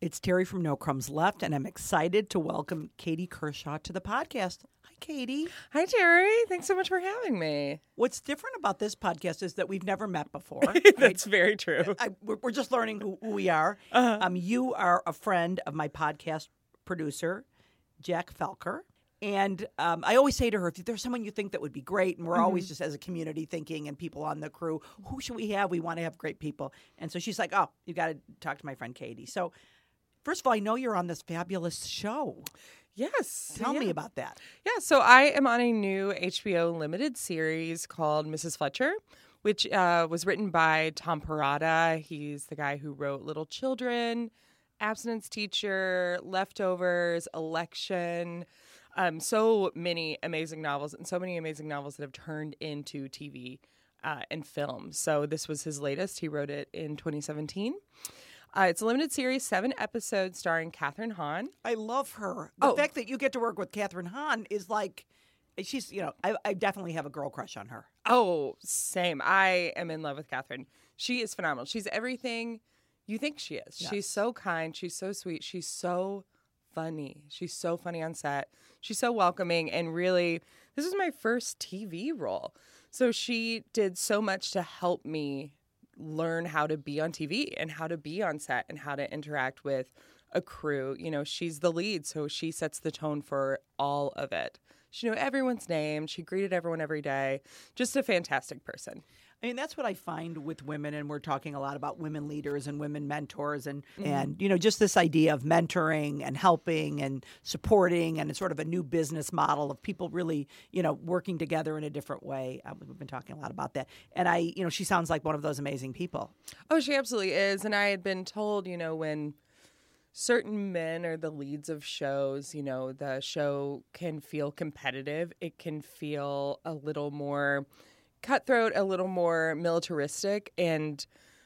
It's Terry from No Crumbs Left, and I'm excited to welcome Katie Kershaw to the podcast. Hi, Katie. Hi, Terry. Thanks so much for having me. What's different about this podcast is that we've never met before. That's very true. I, we're, we're just learning who, who we are. Uh-huh. Um, you are a friend of my podcast producer, Jack Felker. And um, I always say to her, if there's someone you think that would be great, and we're always Mm-hmm. just as a community thinking and people on the crew, who should we have? We want to have great people. And so she's like, oh, you've got to talk to my friend Katie. So, first of all, I know you're on this fabulous show. Yes. Tell me about that. Yeah, so I am on a new HBO limited series called Mrs. Fletcher, which uh, was written by Tom Perrotta. He's the guy who wrote Little Children, Abstinence Teacher, Leftovers, Election. Um, so many amazing novels and so many amazing novels that have turned into TV uh, and film. So this was his latest. He wrote it in 2017. Uh, it's a limited series, seven episodes, starring Kathryn Hahn. I love her. The Oh. fact that you get to work with Kathryn Hahn is like, she's, you know, I, I definitely have a girl crush on her. Oh, same. I am in love with Kathryn. She is phenomenal. She's everything you think she is. Yes. She's so kind. She's so sweet. She's so funny. She's so funny on set. She's so welcoming. And really, this is my first TV role. So she did so much to help me learn how to be on TV and how to be on set and how to interact with a crew. You know, she's the lead, so she sets the tone for all of it. She knew everyone's name. She greeted everyone every day. Just a fantastic person. I mean, that's what I find with women, and we're talking a lot about women leaders and women mentors, and and you know, just this idea of mentoring and helping and supporting, and it's sort of a new business model of people really, you know, working together in a different way. Uh, we've been talking a lot about that, and I, you know, she sounds like one of those amazing people. Oh, she absolutely is. And I had been told, you know, when certain men are the leads of shows, you know, the show can feel competitive. It can feel a little more cutthroat, a little more militaristic. And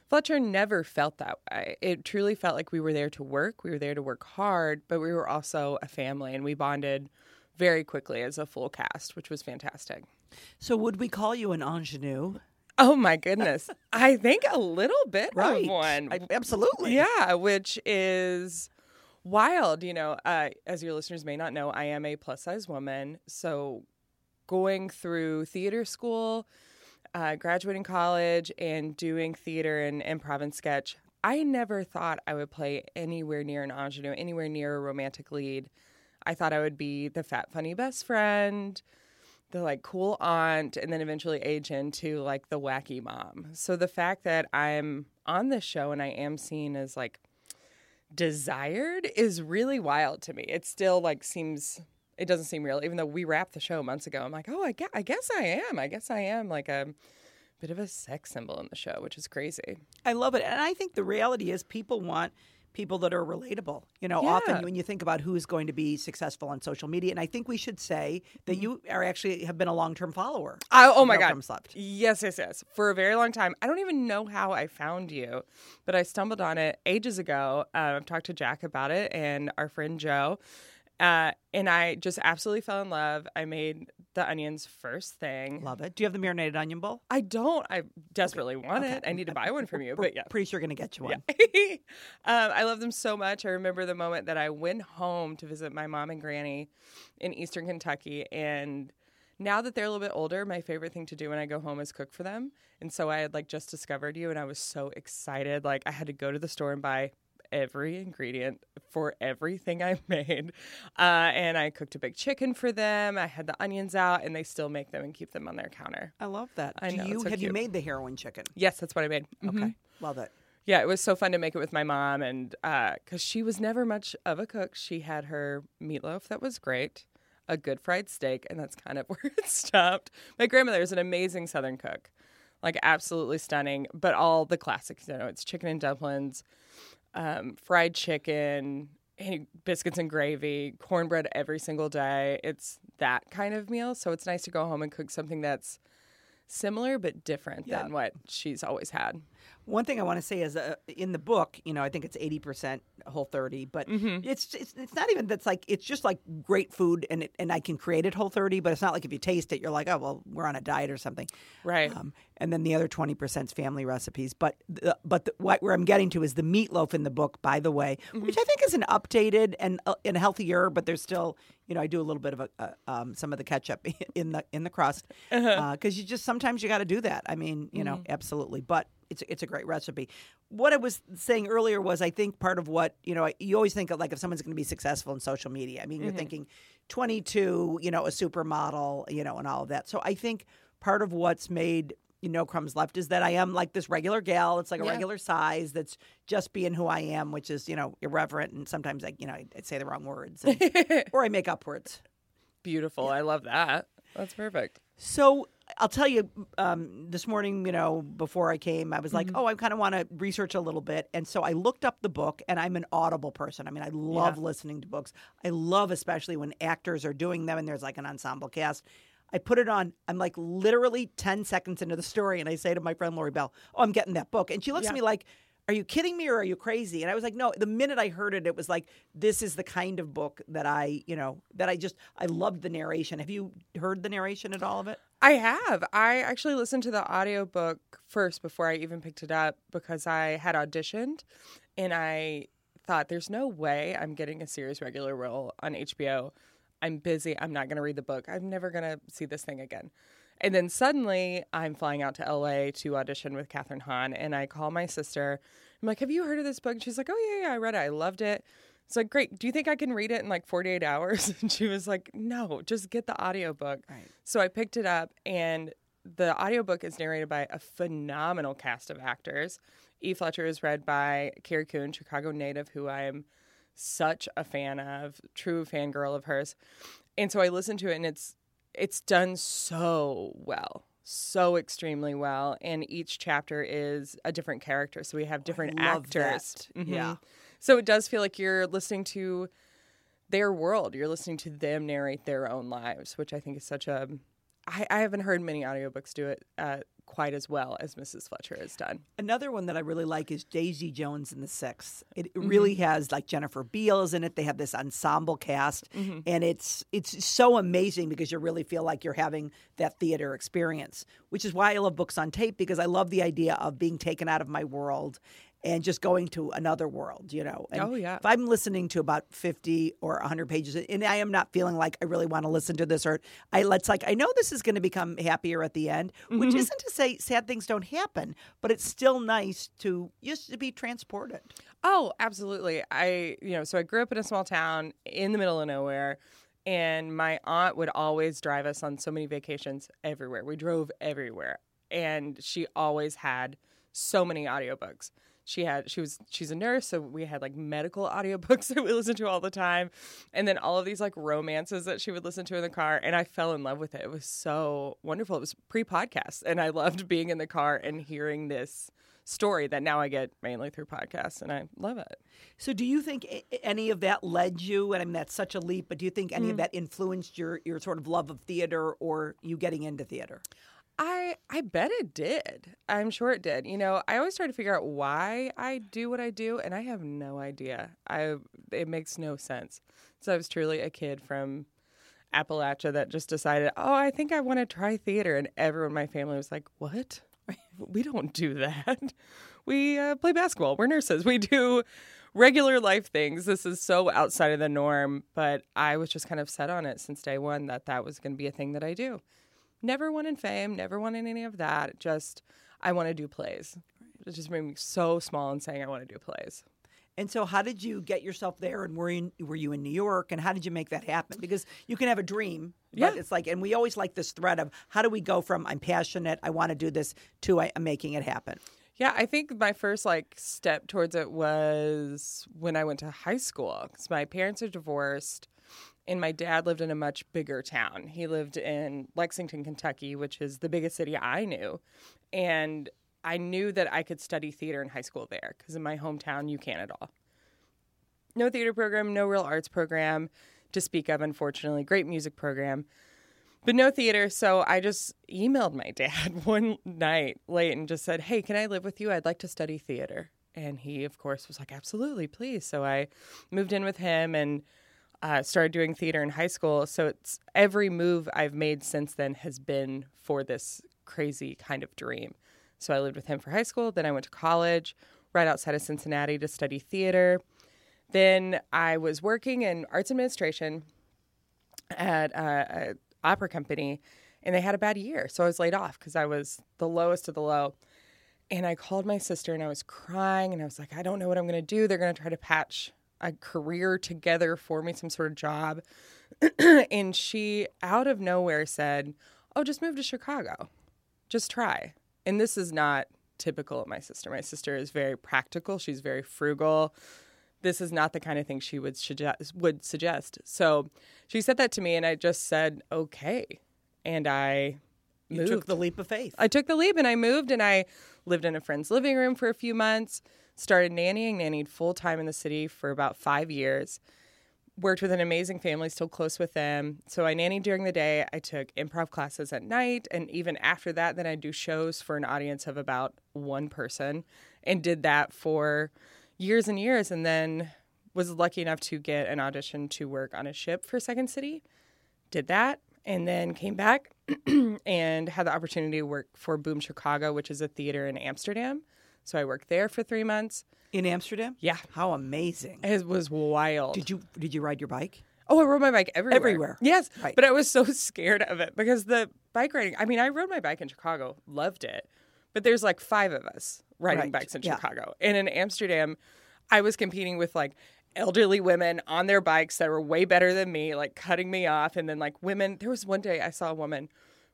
Fletcher never felt that way. It truly felt like we were there to work. We were there to work hard, but we were also a family and we bonded very quickly as a full cast, which was fantastic. So, would we call you an ingenue? Oh my goodness. I think a little bit Right. of one. I- absolutely. Yeah, which is wild. You know, uh, as your listeners may not know, I am a plus size woman. So going through theater school, uh, graduating college, and doing theater and improv and sketch, I never thought I would play anywhere near an ingenue, anywhere near a romantic lead. I thought I would be the fat, funny best friend, the like cool aunt, and then eventually age into like the wacky mom. So the fact that I'm on this show and I am seen as like desired is really wild to me. It still like seems it doesn't seem real, even though we wrapped the show months ago. I'm like, oh, I guess, I guess I am. I guess I am like a bit of a sex symbol in the show, which is crazy. I love it. And I think the reality is people want people that are relatable. You know, Yeah. often when you think about who's going to be successful on social media, and I think we should say that you are actually have been a long term follower. I, oh my god! Yes, yes, yes. For a very long time, I don't even know how I found you, but I stumbled on it ages ago. Uh, I've talked to Jack about it and our friend Joe, uh, and I just absolutely fell in love. I made the onions first thing. Love it. Do you have the marinated onion bowl? I don't. I desperately want Okay. it. I need to buy one from you, We're but yeah. Pretty sure going to get you one. um, I love them so much. I remember the moment that I went home to visit my mom and granny in Eastern Kentucky. And now that they're a little bit older, my favorite thing to do when I go home is cook for them. And so I had like just discovered you and I was so excited. Like I had to go to the store and buy every ingredient for everything I made. Uh, and I cooked a big chicken for them. I had the onions out and they still make them and keep them on their counter. I love that. I Do know, you so have you made the heroin chicken? Yes, that's what I made. Mhm. Okay, love it. Yeah, it was so fun to make it with my mom, and because she was never much of a cook, she had her meatloaf that was great, a good fried steak, and that's kind of where it stopped. My grandmother is an amazing Southern cook, like absolutely stunning, but all the classics. You know, it's chicken and dumplings, um, fried chicken, and biscuits and gravy, cornbread every single day. It's that kind of meal. So it's nice to go home and cook something that's similar but different Yeah. than what she's always had. One thing I want to say is uh, in the book, you know, I think it's 80% whole 30, but Mm-hmm. it's, it's it's not even that's like it's just like great food and it, and I can create it whole 30, but it's not like if you taste it you're like, "Oh, well, we're on a diet or something." Right. Um, and then the other 20% is family recipes. But the, but the, what where I'm getting to is the meatloaf in the book, by the way, Mm-hmm. which I think is an updated and uh, and healthier, but there's still, you know, I do a little bit of a, uh, um, some of the ketchup in the in the crust because Uh-huh. you just sometimes you got to do that. I mean, you Mm-hmm. know, absolutely. But it's it's a great recipe. What I was saying earlier was I think part of what you know you always think of like if someone's going to be successful in social media. I mean, Mm-hmm. you're thinking 22, you know, a supermodel, you know, and all of that. So I think part of what's made you No Crumbs Left is that I am like this regular gal. It's like a Yeah. regular size that's just being who I am, which is you know irreverent and sometimes I you know I, I say the wrong words and, or I make up words. Beautiful. I love that. That's perfect. So I'll tell you, um, this morning, you know, before I came, I was like, Mm-hmm. oh, I kind of want to research a little bit. And so I looked up the book, and I'm an audible person. I mean, I love listening to books. I love, especially when actors are doing them and there's like an ensemble cast. I put it on. I'm like literally 10 seconds into the story, and I say to my friend Lori Bell, oh, I'm getting that book. And she looks Yeah. at me like, are you kidding me or are you crazy? And I was like, no. The minute I heard it, it was like, this is the kind of book that I, you know, that I just, I loved the narration. Have you heard the narration at all of it? I have. I actually listened to the audiobook first before I even picked it up because I had auditioned and I thought there's no way I'm getting a series regular role on HBO. I'm busy. I'm not going to read the book. I'm never going to see this thing again. And then suddenly I'm flying out to LA to audition with Kathryn Hahn and I call my sister. I'm like, "Have you heard of this book?" And she's like, "Oh yeah, yeah, I read it. I loved it." It's like, "Great. Do you think I can read it in like 48 hours?" And she was like, "No, just get the audiobook." Right. So I picked it up, and the audiobook is narrated by a phenomenal cast of actors. E. Fletcher is read by Carrie Coon, Chicago native, who I am such a fan of, true fangirl of hers. And so I listened to it, and it's it's done so well, so extremely well. And each chapter is a different character, so we have different love actors. Mhm. Yeah. So it does feel like you're listening to their world. You're listening to them narrate their own lives, which I think is such a. I, I haven't heard many audiobooks do it uh, quite as well as Mrs. Fletcher has done. Another one that I really like is Daisy Jones and the Six. It Mm-hmm. really has like Jennifer Beals in it. They have this ensemble cast, Mm-hmm. and it's it's so amazing because you really feel like you're having that theater experience. Which is why I love books on tape because I love the idea of being taken out of my world and just going to another world. You know. And Oh, yeah. If I'm listening to about fifty or hundred pages, and I am not feeling like I really want to listen to this, or I let's like I know this is going to become happier at the end, Mm-hmm. which isn't to say sad things don't happen, but it's still nice to just to be transported. Oh, absolutely. I, you know, so I grew up in a small town in the middle of nowhere, and my aunt would always drive us on so many vacations everywhere. We drove everywhere, and she always had so many audiobooks. She had she was she's a nurse, so we had like medical audiobooks that we listened to all the time. And then all of these like romances that she would listen to in the car. And I fell in love with it. It was so wonderful. It was pre-podcast. And I loved being in the car and hearing this story that now I get mainly through podcasts and I love it. So, do you think any of that led you? And I mean, that's such a leap, but do you think any Mm. of that influenced your your sort of love of theater or you getting into theater? I I bet it did. I'm sure it did. You know, I always try to figure out why I do what I do, and I have no idea. I it makes no sense. So I was truly a kid from Appalachia that just decided, oh, I think I want to try theater, and everyone in my family was like, what? We don't do that. We uh, play basketball. We're nurses. We do regular life things. This is so outside of the norm, but I was just kind of set on it since day one that that was going to be a thing that I do never wanted fame, never wanted any of that. Just I want to do plays. It just made me so small and saying I want to do plays. And so, how did you get yourself there? And were you, were you in New York? And how did you make that happen? Because you can have a dream, but Yeah. it's like, and we always like this thread of how do we go from I'm passionate, I want to do this, to I, I'm making it happen. Yeah, I think my first like step towards it was when I went to high school because my parents are divorced, and my dad lived in a much bigger town. He lived in Lexington, Kentucky, which is the biggest city I knew, and I knew that I could study theater in high school there because in my hometown you can't at all. No theater program, no real arts program to speak of, unfortunately. Great music program. but no theater. So I just emailed my dad one night late and just said, Hey, can I live with you? I'd like to study theater. And he, of course, was like, Absolutely, please. So I moved in with him and uh, started doing theater in high school. So it's every move I've made since then has been for this crazy kind of dream. So I lived with him for high school. Then I went to college right outside of Cincinnati to study theater. Then I was working in arts administration at uh, a opera company, and they had a bad year, so I was laid off because I was the lowest of the low. And I called my sister, and I was crying, and I was like, I don't know what I'm going to do. They're going to try to patch a career together for me, some sort of job. and she, out of nowhere, said, Oh, just move to Chicago. Just try. And this is not typical of my sister. My sister is very practical, she's very frugal. This is not the kind of thing she would suggest, would suggest. So she said that to me, and I just said, Okay. And I You moved. took the leap of faith. I took the leap and I moved and I lived in a friend's living room for a few months, started nannying, nannied full time in the city for about five years. Worked with an amazing family, still close with them. So I nannied during the day. I took improv classes at night. And even after that, then I do shows for an audience of about one person and did that for years and years. And then was lucky enough to get an audition to work on a ship for Second City. Did that and then came back and had the opportunity to work for Boom Chicago, which is a theater in Amsterdam. So I worked there for three months. In Amsterdam? Yeah. How amazing. It was wild. Did you did you ride your bike? Oh, I rode my bike everywhere. Everywhere. Yes. Right. But I was so scared of it because the bike riding, I mean, I rode my bike in Chicago, loved it. But there's like five of us riding Right. bikes in Yeah. Chicago. And in Amsterdam, I was competing with like elderly women on their bikes that were way better than me, like cutting me off. And then like women, there was one day I saw a woman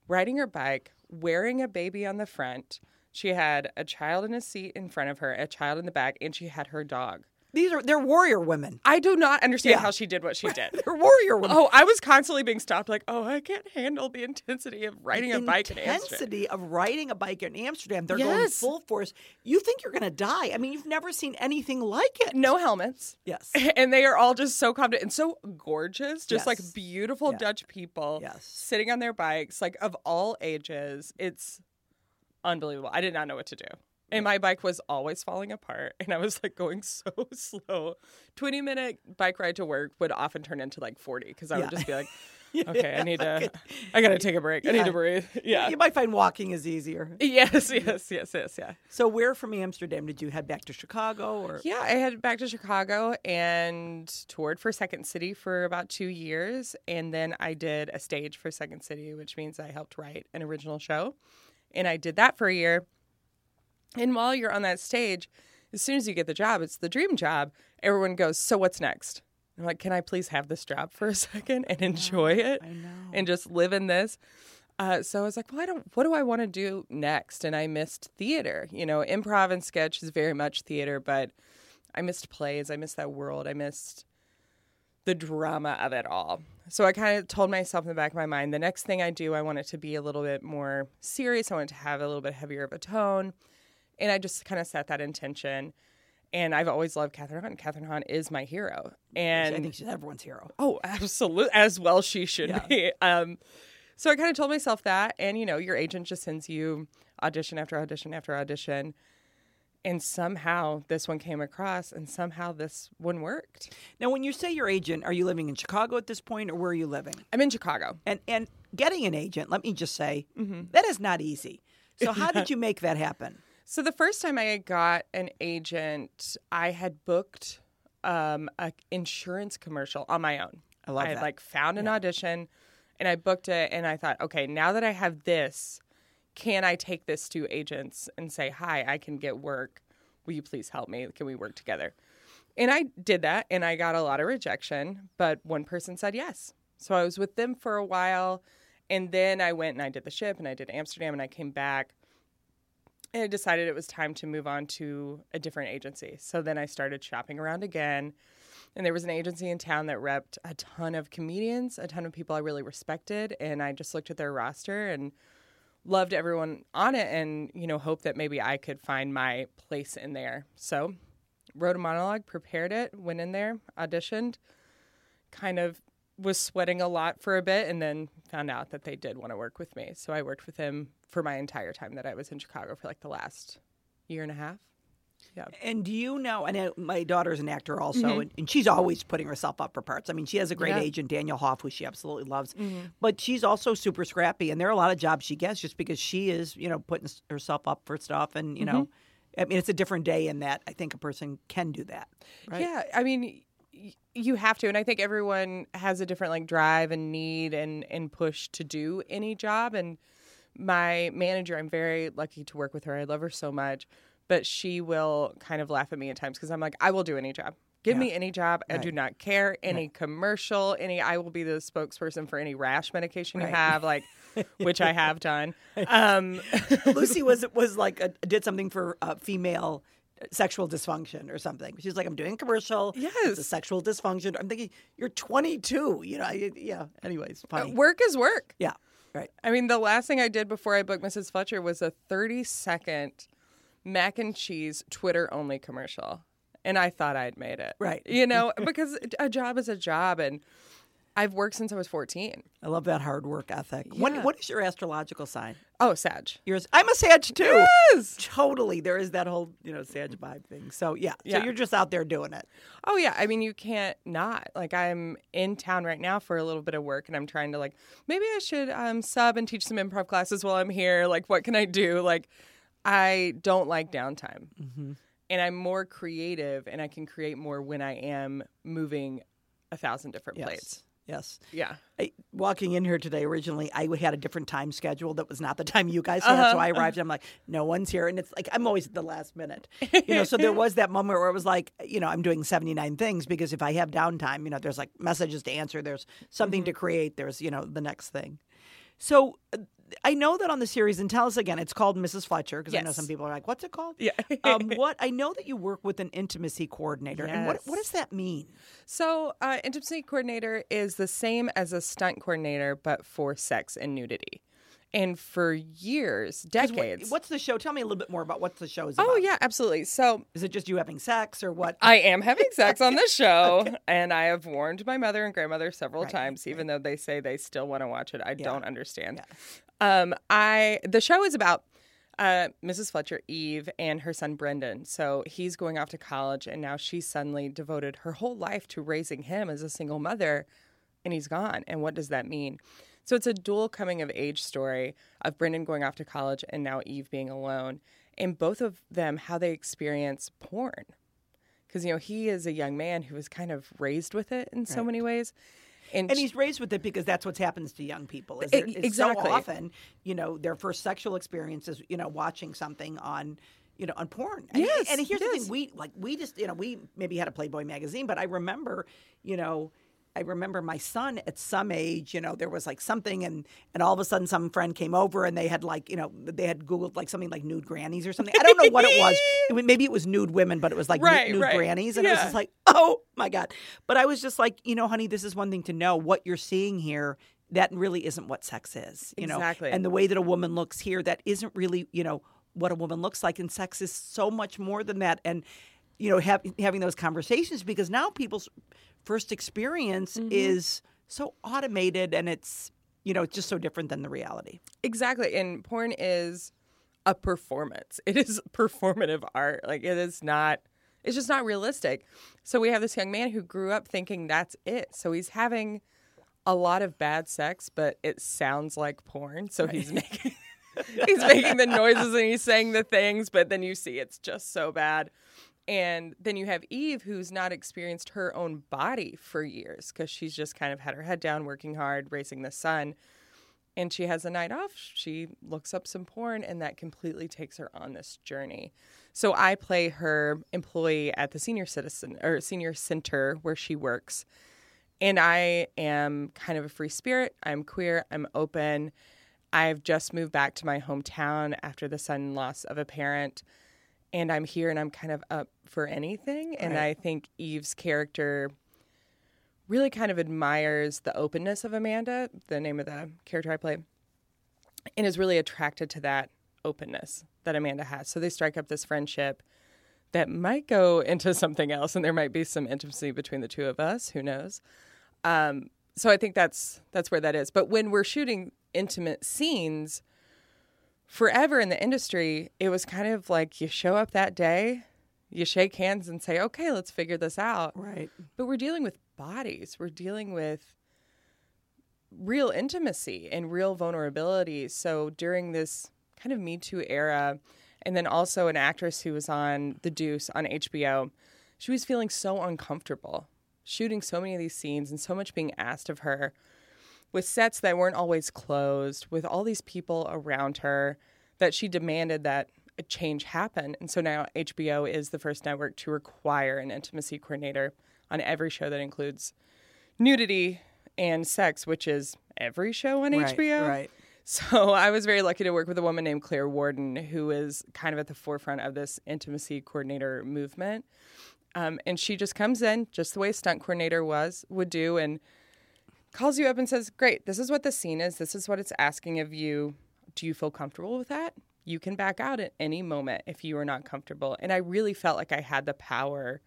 riding her bike, wearing a baby on the front. She had a child in a seat in front of her, a child in the back, and she had her dog. These are they're warrior women. I do not understand Yeah. how she did what she did. They're warrior women. Oh, I was constantly being stopped, like, oh, I can't handle the intensity of riding a bike in Amsterdam. intensity of riding a bike in Amsterdam. They're going full force. You think you're going to die. I mean, you've never seen anything like it. No helmets. Yes. And they are all just so confident and so gorgeous, just like beautiful Yeah. Dutch people Yes. sitting on their bikes, like of all ages. It's unbelievable. I did not know what to do. And my bike was always falling apart, and I was like going so slow. 20 minute bike ride to work would often turn into like 40 because I Yeah. would just be like, okay, I need to, I got to take a break. I need to breathe. Yeah. You might find walking is easier. Yes, yes, yes, yes, yeah. So, where from Amsterdam did you head back to Chicago? Or Yeah, I headed back to Chicago and toured for Second City for about two years. And then I did a stage for Second City, which means I helped write an original show. And I did that for a year. And while you're on that stage, as soon as you get the job, it's the dream job. Everyone goes, So what's next? I'm like, Can I please have this job for a second and enjoy it I know. and just live in this? Uh, so I was like, well, I don't. What do I want to do next? And I missed theater. You know, improv and sketch is very much theater, but I missed plays. I missed that world. I missed the drama of it all. So I kind of told myself in the back of my mind, the next thing I do, I want it to be a little bit more serious. I want it to have a little bit heavier of a tone, and I just kind of set that intention. And I've always loved Kathryn Hahn. Kathryn Hahn is my hero, and I think she's everyone's hero. Oh, absolutely. As well she should Yeah. be. Um, so I kind of told myself that. And, you know, your agent just sends you audition after audition after audition. And somehow this one came across and somehow this one worked. Now, when you say your agent, are you living in Chicago at this point, or where are you living? I'm in Chicago. And and getting an agent, let me just say, Mm-hmm. that is not easy. So, how did you make that happen? So the first time I got an agent, I had booked um, a insurance commercial on my own. I love I had that. like found an audition and I booked it and I thought, okay, now that I have this, can I take this to agents and say, hi, I can get work. Will you please help me? Can we work together? And I did that and I got a lot of rejection, but one person said yes. So I was with them for a while and then I went and I did the ship and I did Amsterdam and I came back and I decided it was time to move on to a different agency. So then I started shopping around again. And there was an agency in town that repped a ton of comedians, a ton of people I really respected. And I just looked at their roster and loved everyone on it and, you know, hoped that maybe I could find my place in there. So wrote a monologue, prepared it, went in there, auditioned, kind of was sweating a lot for a bit and then found out that they did want to work with me. So I worked with him for my entire time that I was in Chicago for like the last year and a half. Yeah. And do you know? And I, my daughter's an actor also, mm-hmm. and, and she's always putting herself up for parts. I mean, she has a great Yeah. agent, Daniel Hoff, who she absolutely loves. Mm-hmm. But she's also super scrappy, and there are a lot of jobs she gets just because she is, you know, putting herself up for stuff. And you know, mm-hmm. I mean, it's a different day in that I think a person can do that. Right? Yeah, I mean, you have to, and I think everyone has a different like drive and need and and push to do any job. And my manager, I'm very lucky to work with her. I love her so much, but she will kind of laugh at me at times because I'm like, I will do any job. Give Yeah. me any job. I do not care. Any commercial, any. I will be the spokesperson for any rash medication Right. you have, like, which I have done. Um, Lucy was was like a, did something for uh, female sexual dysfunction or something. She's like, I'm doing a commercial. It's a Yes. sexual dysfunction. I'm thinking you're 22. You know, I- yeah. Anyways, funny. work is work. yeah. Right. I mean, the last thing I did before I booked Mrs. Fletcher was a 30 second mac and cheese Twitter only commercial. And I thought I'd made it. Right. You know, because a job is a job. And I've worked since I was 14. I love that hard work ethic. What, what is your astrological sign? Oh, Sag. Yours. I'm a Sag too. Yes. Totally. There is that whole, you know, Sag vibe thing. So yeah. So Yeah. you're just out there doing it. Oh, yeah. I mean, you can't not. Like, I'm in town right now for a little bit of work and I'm trying to, like, maybe I should um, sub and teach some improv classes while I'm here. Like, what can I do? Like, I don't like downtime. Mm-hmm. And I'm more creative and I can create more when I am moving a thousand different Yes. plates. Yes. Yeah. I, walking in here today, originally I had a different time schedule that was not the time you guys had. Uh-huh, so I arrived. Uh-huh. and I'm like, no one's here, and it's like I'm always at the last minute. You know, so there was that moment where it was like, you know, I'm doing 79 things because if I have downtime, you know, there's like messages to answer, there's something mm-hmm. to create, there's you know the next thing. So uh, I know that on the series, and tell us again, it's called Mrs. Fletcher because I know some people are like, what's it called? Yeah. um, what I know that you work with an intimacy coordinator, and what what does that mean? So, uh, intimacy coordinator is the same as a stunt coordinator, but for sex and nudity. And for years, decades. what's the show? Tell me a little bit more about what the show is about. oh, yeah, absolutely. So, Is it just you having sex or what? I am having sex on this show, and I have warned my mother and grandmother several Right, times, even though they say they still want to watch it. I don't understand. Yeah. Um, I the show is about uh, Mrs. Fletcher, Eve, and her son Brendan. So he's going off to college, and now she's suddenly devoted her whole life to raising him as a single mother, and he's gone. And what does that mean? So it's a dual coming of age story of Brendan going off to college and now Eve being alone, and both of them how they experience porn. Because you know he is a young man who was kind of raised with it in so Right. many ways, and, And he's raised with it because that's what happens to young people. Is it's exactly. so often, you know, their first sexual experience is, you know, watching something on, you know, on porn. And, Yes, and here's the thing: we like we just, you know, we maybe had a Playboy magazine, but I remember, you know. I remember my son at some age, you know, there was like something, and and all of a sudden, some friend came over and they had like, you know, they had Googled like something like nude grannies or something. I don't know what it was. It was- maybe it was nude women, but it was like Right, nude right. grannies, and it was just like, oh my god. But I was just like, you know, honey, this is one thing to know. What you're seeing here, that really isn't what sex is. You know, Exactly. and the way that a woman looks here, that isn't really, you know, what a woman looks like. And sex is so much more than that. And you know, have, having those conversations because now people's first experience Mm-hmm. is so automated and it's you know it's just so different than the reality. Exactly. And porn is a performance. It is performative art. Like it is not it's just not realistic. So we have this young man who grew up thinking that's it. So he's having a lot of bad sex, but it sounds like porn. So he's making he's making the noises and he's saying the things, but then you see it's just so bad. And then you have Eve, who's not experienced her own body for years because she's just kind of had her head down, working hard, raising the son and she has a night off. She looks up some porn, and that completely takes her on this journey. So I play her employee at the senior citizen or senior center where she works, and I am kind of a free spirit. I'm queer. I'm open. I've just moved back to my hometown after the sudden loss of a parent, and I'm here, and I'm kind of up for anything. And Right. I think Eve's character really kind of admires the openness of Amanda, the name of the character I play, and is really attracted to that openness that Amanda has. So they strike up this friendship that might go into something else, and there might be some intimacy between the two of us. Who knows? Um, so I think that's that's where that is. But when we're shooting intimate scenes, forever in the industry, it was kind of like you show up that day, you shake hands and say, "Okay, let's figure this out." Right. But we're dealing with bodies. We're dealing with real intimacy and real vulnerability. So during this kind of Me Too era, and then also an actress who was on The Deuce on HBO, she was feeling so uncomfortable shooting so many of these scenes and so much being asked of her with sets that weren't always closed, with all these people around her, that she demanded that a change happen. And so now HBO is the first network to require an intimacy coordinator on every show that includes nudity and sex, which is every show on Right, HBO. right. So I was very lucky to work with a woman named Claire Warden, who is kind of at the forefront of this intimacy coordinator movement. Um, and she just comes in, just the way stunt coordinator was would do, and calls you up and says, "Great, this is what the scene is. This is what it's asking of you. Do you feel comfortable with that? You can back out at any moment if you are not comfortable." And I really felt like I had the power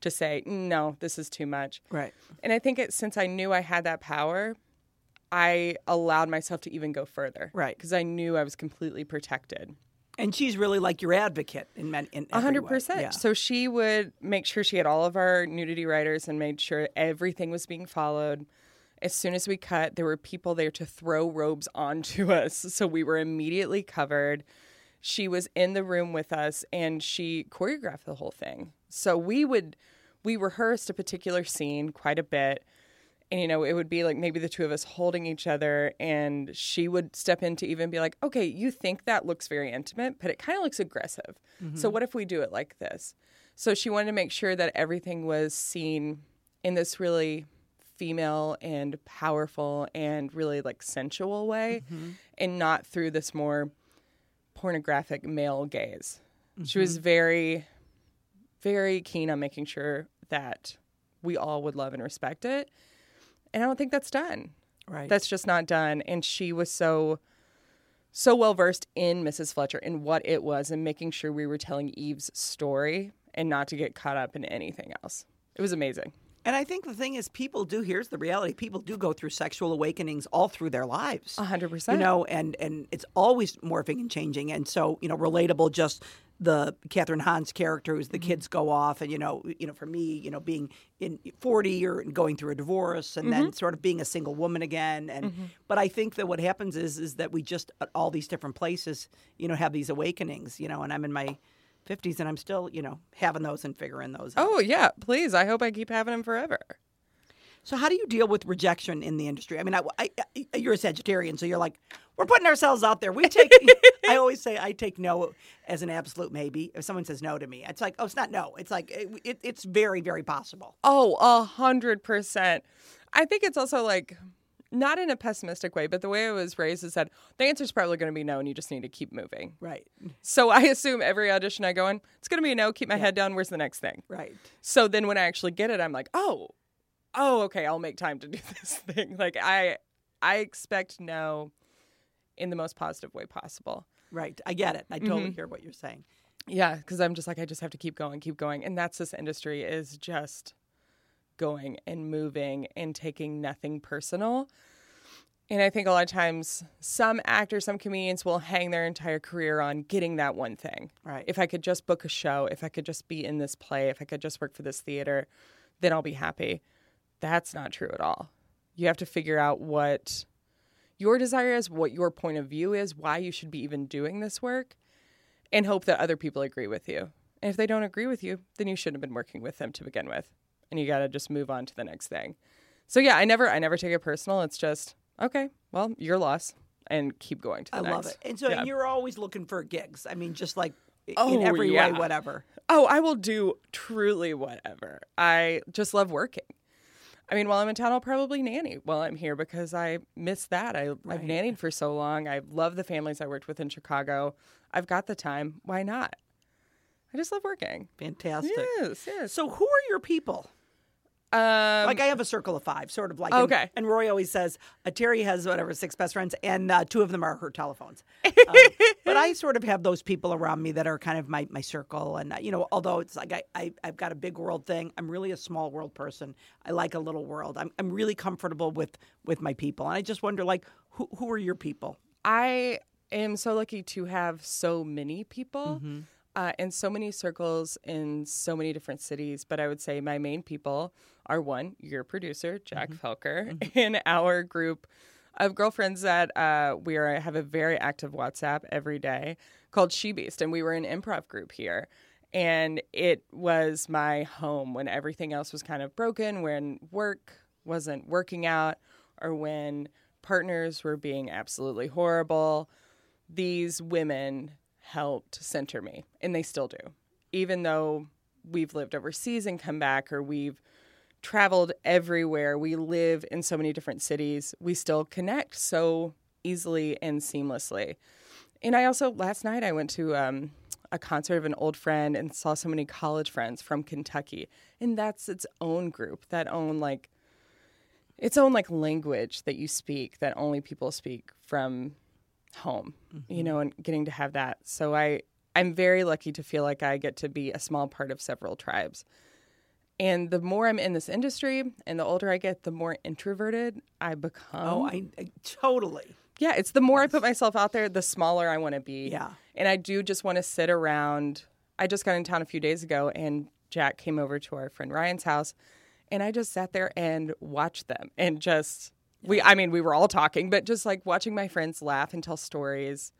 to say, "No, this is too much." Right. And I think it, since I knew I had that power, I allowed myself to even go further. Right. Because I knew I was completely protected. And she's really like your advocate in men in A hundred percent. Yeah. So she would make sure she had all of our nudity riders and made sure everything was being followed. As soon as we cut, there were people there to throw robes onto us. So we were immediately covered. She was in the room with us and she choreographed the whole thing. So we would we rehearsed a particular scene quite a bit. And you know, it would be like maybe the two of us holding each other and she would step in to even be like, "Okay, you think that looks very intimate, but it kind of looks aggressive. So mm-hmm. what if we do it like this?" So she wanted to make sure that everything was seen in this really female and powerful and really like sensual way mm-hmm. and not through this more pornographic male gaze. She was mm-hmm. very very keen on making sure that we all would love and respect it. And I don't think that's done. right. That's just not done. And she was so so well versed in Mrs. Fletcher and what it was and making sure we were telling Eve's story and not to get caught up in anything else. It was amazing. And I think the thing is, people do. Here's the reality: people do go through sexual awakenings all through their lives. A hundred You know, and and it's always morphing and changing. And so, you know, relatable. Just the Kathryn Hahn's character, who's the Mm-hmm. kids go off, and you know, you know, for me, you know, being in forty or going through a divorce, and then Mm-hmm. sort of being a single woman again. And but I think that what happens is is that we just at all these different places, you know, have these awakenings. You know, and I'm in my. 50s and I'm still, you know, having those and figuring those out. Oh yeah, please. I hope I keep having them forever. So how do you deal with rejection in the industry? I mean, I, I, I- you're a Sagittarian, so you're like, we're putting ourselves out there. We take. I always say I take no as an absolute maybe. If someone says no to me, it's like, oh, it's not no. It's like it, it, it's very, very possible. Oh, a hundred percent. I think it's also like not in a pessimistic way, but the way I was raised is that the answer's probably going to be no, and you just need to keep moving. Right. So I assume every audition I go in, it's going to be a no. Keep my head down. Where's the next thing? Right. So then when I actually get it, I'm like, oh, oh, okay, I'll make time to do this thing. Like I, I expect no, in the most positive way possible. Right. I get it. I totally Mm-hmm. hear what you're saying. Yeah, because I'm just like I just have to keep going, keep going, and that's this industry is just going and moving and taking nothing personal. And I think a lot of times some actors, some comedians will hang their entire career on getting that one thing. Right. If I could just book a show, if I could just be in this play, if I could just work for this theater, then I'll be happy. That's not true at all. You have to figure out what your desire is, what your point of view is, why you should be even doing this work, and hope that other people agree with you. And if they don't agree with you, then you shouldn't have been working with them to begin with. And you got to just move on to the next thing. So yeah, I never I never take it personal. It's just, okay, well, your loss and keep going to the I next. love it. And so Yeah. you're always looking for gigs. I mean, just like Oh, in every yeah. way, whatever. Oh, I will do truly whatever. I just love working. I mean, while I'm in town, I'll probably nanny while I'm here because I miss that. I, I've nannied for so long. I love the families I worked with in Chicago. I've got the time. Why not? I just love working. Fantastic. Yes, yes. So who are your people? Um, like I have a circle of five, sort of like. Okay. And, and Roy always says uh, Terry has whatever six best friends, and uh, two of them are her telephones. Um, but I sort of have those people around me that are kind of my my circle, and uh, you know, although it's like I, I I've got a big world thing, I'm really a small world person. I like a little world. I'm I'm really comfortable with with my people, and I just wonder like who who are your people? I am so lucky to have so many people uh, and so many circles in so many different cities. But I would say my main people are one, your producer, Jack Felker, and our group of girlfriends that uh, we are have a very active WhatsApp every day called She Beast, and we were an improv group here. And it was my home when everything else was kind of broken, when work wasn't working out, or when partners were being absolutely horrible. These women helped center me, and they still do. Even though we've lived overseas and come back, or we've traveled everywhere, we live in so many different cities, we still connect so easily and seamlessly. And I also, last night, I went to um, a concert of an old friend and saw so many college friends from Kentucky. And that's its own group, that own, like, its own, like, language that you speak that only people speak from home, you mm-hmm. know, and getting to have that. So I, I'm very lucky to feel like I get to be a small part of several tribes. And the more I'm in this industry and the older I get, the more introverted I become. Oh, I, I totally. Yeah, it's the more I put myself out there, the smaller I want to be. Yeah. And I do just want to sit around. I just got in town a few days ago and Jack came over to our friend Ryan's house and I just sat there and watched them and just we I mean we were all talking but just like watching my friends laugh and tell stories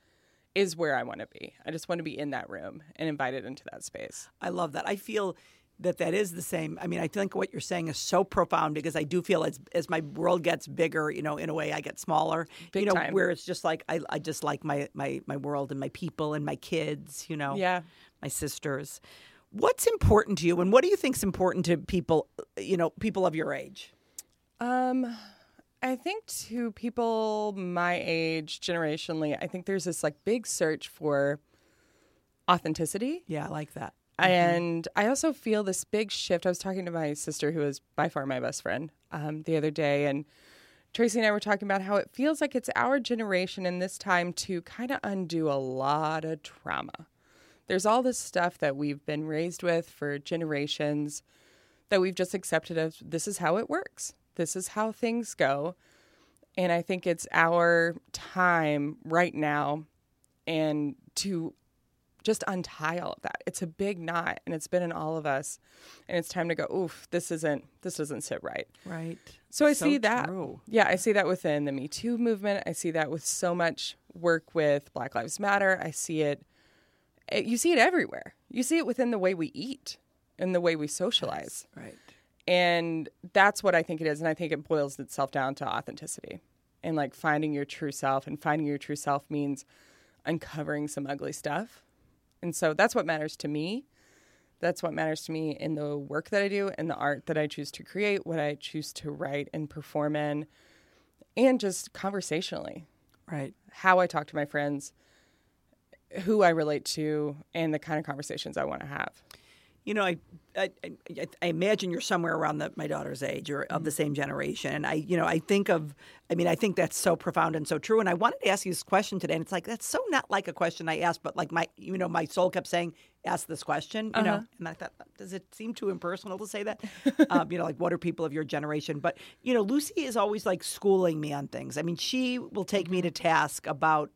is where I want to be. I just want to be in that room and invited into that space. I love that. I feel that that is the same. I mean, I think what you're saying is so profound because I do feel as as my world gets bigger, you know, in a way I get smaller. Big you know, time. where it's just like I, I just like my, my my world and my people and my kids, you know. Yeah. My sisters. What's important to you and what do you think's important to people, you know, people of your age? Um, I think to people my age, generationally, I think there's this like big search for authenticity. Yeah, I like that. And I also feel this big shift. I was talking to my sister, who is by far my best friend, um, the other day, and Tracy and I were talking about how it feels like it's our generation in this time to kind of undo a lot of trauma. There's all this stuff that we've been raised with for generations that we've just accepted as this is how it works. This is how things go. And I think it's our time right now and to just untie all of that. It's a big knot and it's been in all of us. And it's time to go, oof, this isn't this doesn't sit right. Right. So I So see that. true. Yeah, I see that within the Me Too movement. I see that with so much work with Black Lives Matter. I see it, it you see it everywhere. You see it within the way we eat and the way we socialize. Right. And that's what I think it is. And I think it boils itself down to authenticity and like finding your true self. And finding your true self means uncovering some ugly stuff. And so that's what matters to me. That's what matters to me in the work that I do and the art that I choose to create, what I choose to write and perform in, and just conversationally, Right. how I talk to my friends, who I relate to, and the kind of conversations I want to have. You know, I, I I imagine you're somewhere around the, my daughter's age or of the mm-hmm. same generation, and I, you know, I think of, I mean, I think that's so profound and so true. And I wanted to ask you this question today, and it's like that's so not like a question I asked, but like my, you know, my soul kept saying, "Ask this question," you know, uh-huh. and I thought, does it seem too impersonal to say that? um, you know, like what are people of your generation? But you know, Lucy is always like schooling me on things. I mean, she will take me mm-hmm. to task about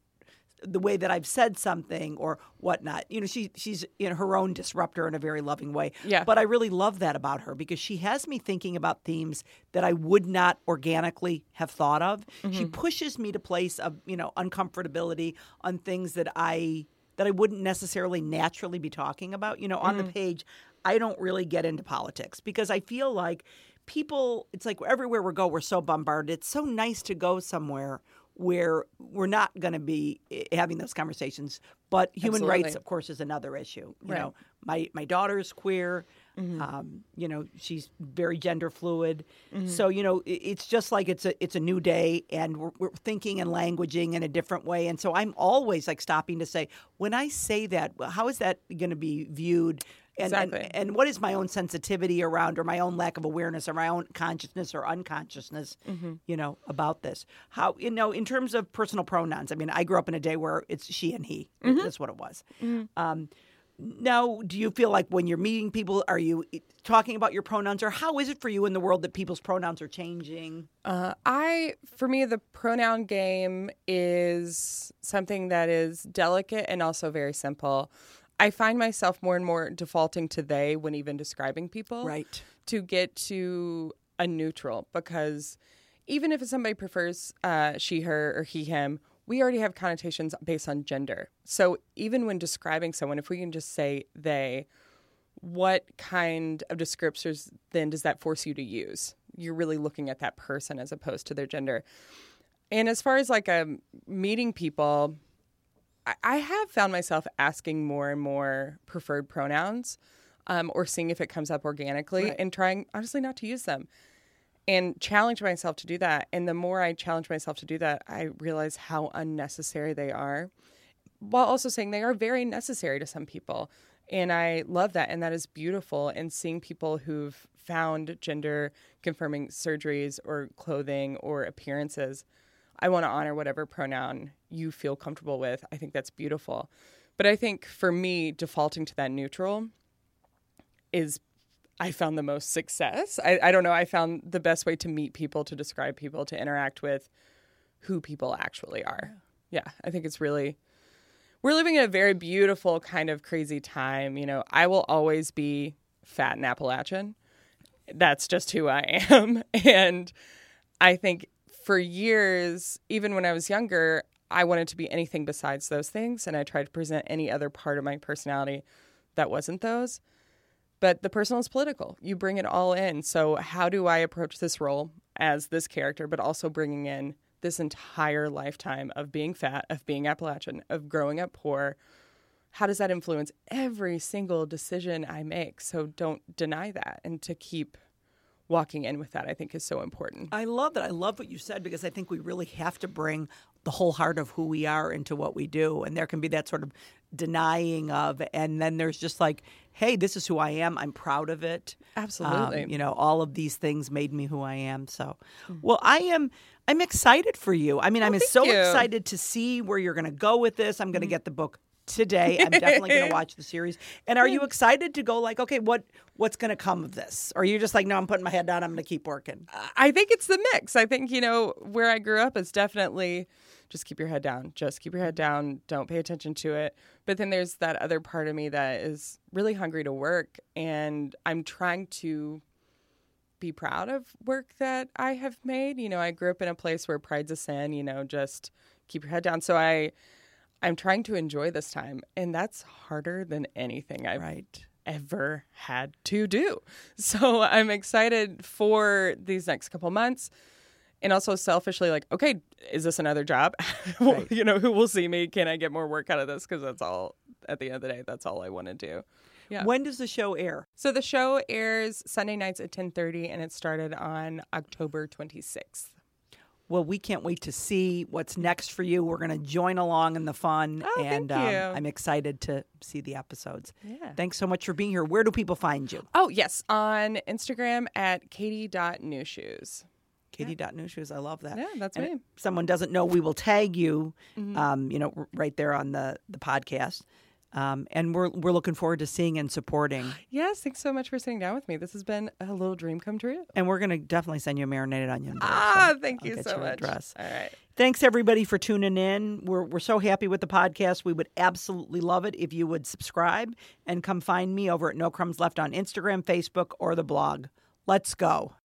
the way that I've said something or whatnot. You know, she she's in her own disruptor in a very loving way. Yeah. But I really love that about her because she has me thinking about themes that I would not organically have thought of. She mm-hmm. pushes me to place of, you know, uncomfortability on things that I that I wouldn't necessarily naturally be talking about. You know, on the mm-hmm. page, I don't really get into politics because I feel like people it's like everywhere we go we're so bombarded. It's so nice to go somewhere where we're not going to be eh, having those conversations. But human rights, of course, is another issue. You Right. know, my my daughter's queer. Um, you know, she's very gender fluid. So you know, i- it's just like it's a it's a new day, and we're, we're thinking and languaging in a different way. And so I'm always like stopping to say, when I say that, how is that going to be viewed? And, Exactly. and and what is my own sensitivity around or my own lack of awareness or my own consciousness or unconsciousness Mm-hmm. you know about this how you know in terms of personal pronouns i mean i grew up in a day where it's she and he Mm-hmm. that's what it was um, now do you feel like when you're meeting people are you talking about your pronouns or how is it for you in the world that people's pronouns are changing Uh, I, for me, the pronoun game is something that is delicate and also very simple. I find myself more and more defaulting to they when even describing people. right To get to a neutral because even if somebody prefers uh, she, her, or he, him, we already have connotations based on gender. So even when describing someone, if we can just say they, what kind of descriptors then does that force you to use? You're really looking at that person as opposed to their gender. And as far as like um, meeting people, I, have found myself asking more and more preferred pronouns um, or seeing if it comes up organically Right. and trying, honestly, not to use them and challenge myself to do that. And the more I challenge myself to do that, I realize how unnecessary they are, while also saying they are very necessary to some people. And I love that. And that is beautiful. And seeing people who've found gender confirming surgeries or clothing or appearances, I want to honor whatever pronoun you feel comfortable with. I think that's beautiful. But I think for me, defaulting to that neutral is I found the most success. I, I don't know. I found the best way to meet people, to describe people, to interact with who people actually are. Yeah, I think it's really, we're living in a very beautiful, kind of crazy time. You know, I will always be fat and Appalachian. That's just who I am. And I think for years, even when I was younger, I wanted to be anything besides those things. And I tried to present any other part of my personality that wasn't those but the personal is political. You bring it all in. So, how do I approach this role as this character, but also bringing in this entire lifetime of being fat, of being Appalachian, of growing up poor? How does that influence every single decision I make? So, don't deny that. And to keep walking in with that, I think is so important. I love that. I love what you said because I think we really have to bring the whole heart of who we are into what we do. And there can be that sort of denying of, and then there's just like, hey, this is who I am. I'm proud of it. Absolutely. Um, you know, all of these things made me who I am. So, well, I am. I'm excited for you. I mean, I'm so you. excited to see where you're going to go with this. I'm going to get the book today. I'm definitely going to watch the series. And are you excited to go like, okay, what what's going to come of this? Or are you just like, no, I'm putting my head down. I'm going to keep working. I think it's the mix. I think, you know, where I grew up is definitely just keep your head down. Just keep your head down. Don't pay attention to it. But then there's that other part of me that is really hungry to work. And I'm trying to be proud of work that I have made. You know, I grew up in a place where pride's a sin, you know, just keep your head down. So I I'm trying to enjoy this time. And that's harder than anything I've Right. ever had to do. So I'm excited for these next couple months. And also selfishly, like, okay, is this another job? Well, Right. you know, who will see me? Can I get more work out of this? Because that's all, at the end of the day, that's all I want to do. Yeah. When does the show air? So the show airs Sunday nights at 10:30 and it started on October 26th. Well, we can't wait to see what's next for you. We're going to join along in the fun, Oh, and um. I'm excited to see the episodes. Yeah. Thanks so much for being here. Where do people find you? Oh, yes, on Instagram at katie.newshoes. Katie.newshoes. I love that. Yeah, that's And me. If someone doesn't know, we will tag you, Mm-hmm. um, you know, right there on the, the podcast. Um, and we're, we're looking forward to seeing and supporting. Yes, thanks so much for sitting down with me. This has been a little dream come true. And we're going to definitely send you a marinated onion. Ah, so thank I'll you so you much. dress. All right. Thanks everybody for tuning in. We're we're so happy with the podcast. We would absolutely love it if you would subscribe and come find me over at No Crumbs Left on Instagram, Facebook, or the blog. Let's go.